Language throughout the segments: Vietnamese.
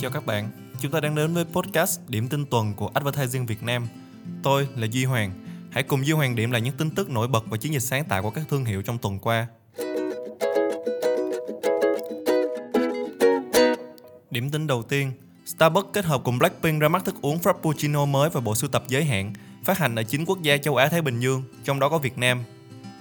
Chào các bạn, chúng ta đang đến với podcast Điểm tin tuần của Advertising Việt Nam. Tôi là Duy Hoàng. Hãy cùng Duy Hoàng điểm lại những tin tức nổi bật và chiến dịch sáng tạo của các thương hiệu trong tuần qua. Điểm tin đầu tiên, Starbucks kết hợp cùng Blackpink ra mắt thức uống Frappuccino mới và bộ sưu tập giới hạn, phát hành ở 9 quốc gia châu Á Thái Bình Dương, trong đó có Việt Nam.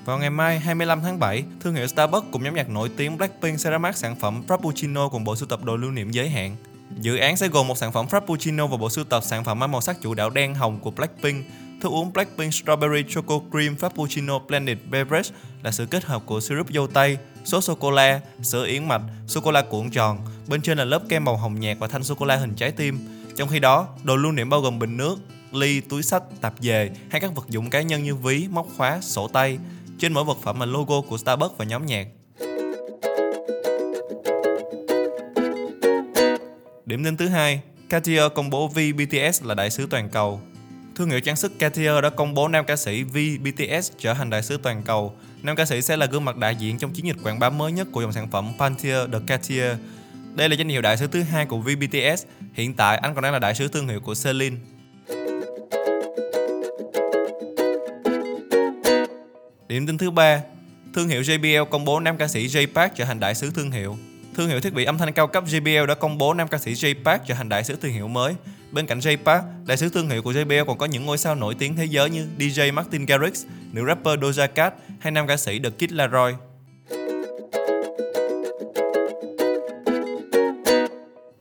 Vào ngày mai 25 tháng 7, thương hiệu Starbucks cùng nhóm nhạc nổi tiếng Blackpink sẽ ra mắt sản phẩm Frappuccino cùng bộ sưu tập đồ lưu niệm giới hạn. Dự án sẽ gồm một sản phẩm Frappuccino và bộ sưu tập sản phẩm mang màu sắc chủ đạo đen hồng của Blackpink. Thức uống Blackpink Strawberry Choco Cream Frappuccino Blended Beverage là sự kết hợp của syrup dâu tây, sốt sô-cô-la, sữa yến mạch, sô-cô-la cuộn tròn. Bên trên là lớp kem màu hồng nhạt và thanh sô-cô-la hình trái tim. Trong khi đó, đồ lưu niệm bao gồm bình nước, ly, túi sách, tạp dề hay các vật dụng cá nhân như ví, móc khóa, sổ tay. Trên mỗi vật phẩm là logo của Starbucks và nhóm nhạc. Điểm tin thứ hai, Cartier công bố V BTS là đại sứ toàn cầu. Thương hiệu trang sức Cartier đã công bố nam ca sĩ V BTS trở thành đại sứ toàn cầu. Nam ca sĩ sẽ là gương mặt đại diện trong chiến dịch quảng bá mới nhất của dòng sản phẩm Pantier de Cartier. Đây là danh hiệu đại sứ thứ hai của V BTS. Hiện tại anh còn đang là đại sứ thương hiệu của Celine. Điểm tin thứ ba, thương hiệu JBL công bố nam ca sĩ J Park trở thành đại sứ thương hiệu. Thương hiệu thiết bị âm thanh cao cấp JBL đã công bố nam ca sĩ Jay Park trở thành đại sứ thương hiệu mới. Bên cạnh Jay Park, đại sứ thương hiệu của JBL còn có những ngôi sao nổi tiếng thế giới như DJ Martin Garrix, nữ rapper Doja Cat hay nam ca sĩ The Kid Laroi.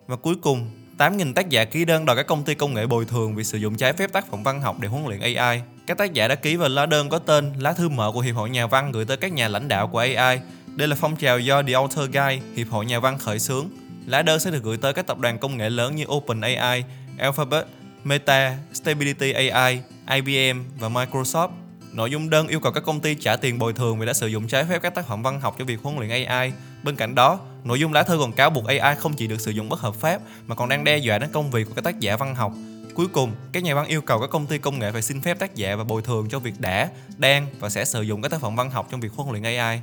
Và cuối cùng, 8.000 tác giả ký đơn đòi các công ty công nghệ bồi thường vì sử dụng trái phép tác phẩm văn học để huấn luyện AI. Các tác giả đã ký vào lá đơn có tên lá thư mở của Hiệp hội Nhà văn gửi tới các nhà lãnh đạo của AI. Đây là phong trào do The Author Guide, Hiệp hội Nhà văn khởi xướng. Lá đơn sẽ được gửi tới các tập đoàn công nghệ lớn như OpenAI, Alphabet, Meta, Stability AI, IBM và Microsoft. Nội dung đơn yêu cầu các công ty trả tiền bồi thường vì đã sử dụng trái phép các tác phẩm văn học cho việc huấn luyện AI. Bên cạnh đó, nội dung lá thư còn cáo buộc AI không chỉ được sử dụng bất hợp pháp mà còn đang đe dọa đến công việc của các tác giả văn học. Cuối cùng, các nhà văn yêu cầu các công ty công nghệ phải xin phép tác giả và bồi thường cho việc đã, đang và sẽ sử dụng các tác phẩm văn học trong việc huấn luyện AI.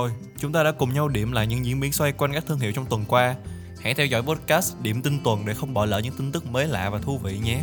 Rồi, chúng ta đã cùng nhau điểm lại những diễn biến xoay quanh các thương hiệu trong tuần qua. Hãy theo dõi podcast Điểm tin tuần để không bỏ lỡ những tin tức mới lạ và thú vị nhé.